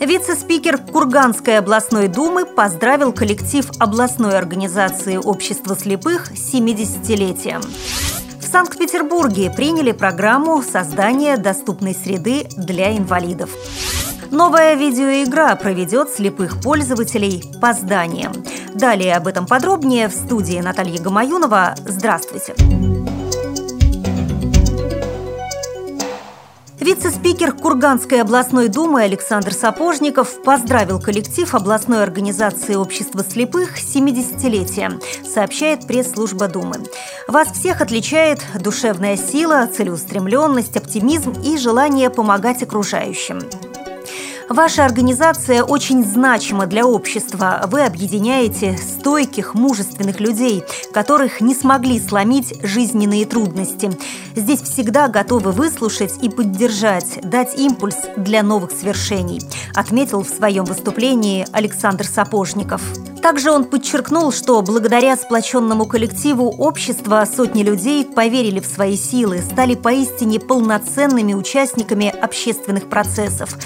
Вице-спикер Курганской областной думы поздравил коллектив областной организации общества слепых с 70-летием. В Санкт-Петербурге приняли программу создания доступной среды для инвалидов. Новая видеоигра проведет слепых пользователей по зданиям. Далее об этом подробнее в студии Наталья Гамаюнова. Здравствуйте! Здравствуйте! Вице-спикер Курганской областной думы Александр Сапожников поздравил коллектив областной организации общества слепых с 70-летием, сообщает пресс-служба Думы. Вас всех отличает душевная сила, целеустремленность, оптимизм и желание помогать окружающим. Ваша организация очень значима для общества. Вы объединяете стойких, мужественных людей, которых не смогли сломить жизненные трудности. Здесь всегда готовы выслушать и поддержать, дать импульс для новых свершений, отметил в своем выступлении Александр Сапожников. Также он подчеркнул, что благодаря сплоченному коллективу общества сотни людей поверили в свои силы, стали поистине полноценными участниками общественных процессов.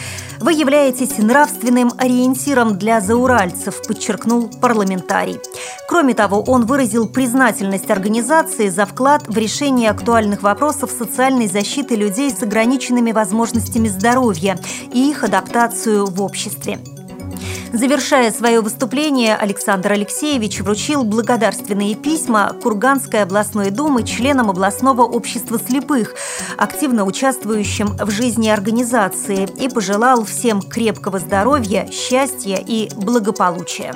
Вы являетесь нравственным ориентиром для зауральцев, подчеркнул парламентарий. Кроме того, он выразил признательность организации за вклад в решение актуальных вопросов социальной защиты людей с ограниченными возможностями здоровья и их адаптацию в обществе. Завершая свое выступление, Александр Алексеевич вручил благодарственные письма Курганской областной думы членам областного общества слепых, активно участвующим в жизни организации, и пожелал всем крепкого здоровья, счастья и благополучия.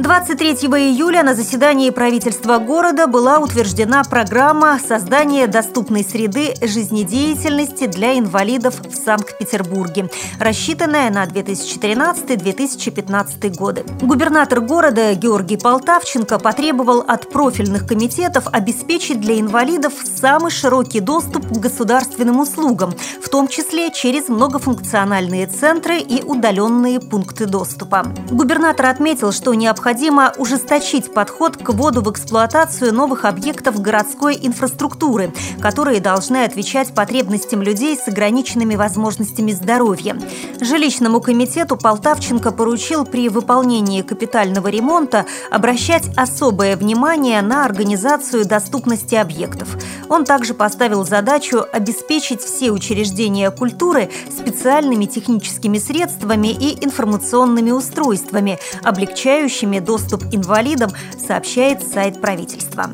23 июля на заседании правительства города была утверждена программа создания доступной среды жизнедеятельности для инвалидов в Санкт-Петербурге, рассчитанная на 2013-2015 годы. Губернатор города Георгий Полтавченко потребовал от профильных комитетов обеспечить для инвалидов самый широкий доступ к государственным услугам, в том числе через многофункциональные центры и удаленные пункты доступа. Губернатор отметил, что необходимо необходимо ужесточить подход к вводу в эксплуатацию новых объектов городской инфраструктуры, которые должны отвечать потребностям людей с ограниченными возможностями здоровья. Жилищному комитету Полтавченко поручил при выполнении капитального ремонта обращать особое внимание на организацию доступности объектов. Он также поставил задачу обеспечить все учреждения культуры специальными техническими средствами и информационными устройствами, облегчающими доступ инвалидам, сообщает сайт правительства.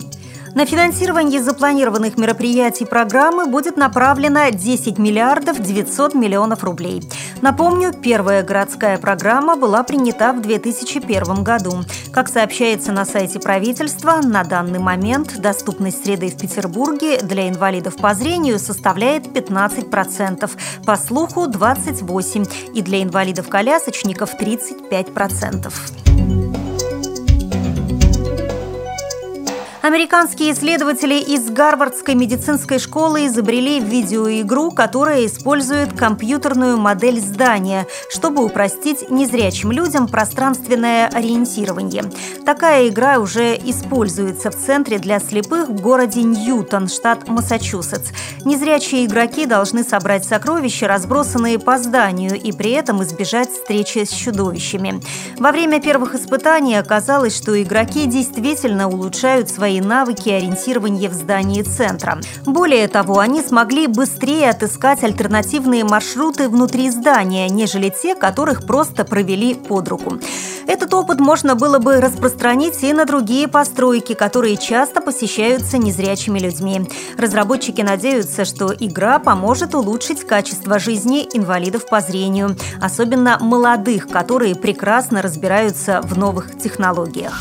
На финансирование запланированных мероприятий программы будет направлено 10 миллиардов 900 миллионов рублей. Напомню, первая городская программа была принята в 2001 году. Как сообщается на сайте правительства, на данный момент доступность среды в Петербурге для инвалидов по зрению составляет 15%, по слуху 28% и для инвалидов-колясочников 35%. Американские исследователи из Гарвардской медицинской школы изобрели видеоигру, которая использует компьютерную модель здания, чтобы упростить незрячим людям пространственное ориентирование. Такая игра уже используется в центре для слепых в городе Ньютон, штат Массачусетс. Незрячие игроки должны собрать сокровища, разбросанные по зданию, и при этом избежать встречи с чудовищами. Во время первых испытаний оказалось, что игроки действительно улучшают свои свои навыки ориентирования в здании центра. Более того, они смогли быстрее отыскать альтернативные маршруты внутри здания, нежели те, которых просто провели под руку. Этот опыт можно было бы распространить и на другие постройки, которые часто посещаются незрячими людьми. Разработчики надеются, что игра поможет улучшить качество жизни инвалидов по зрению, особенно молодых, которые прекрасно разбираются в новых технологиях.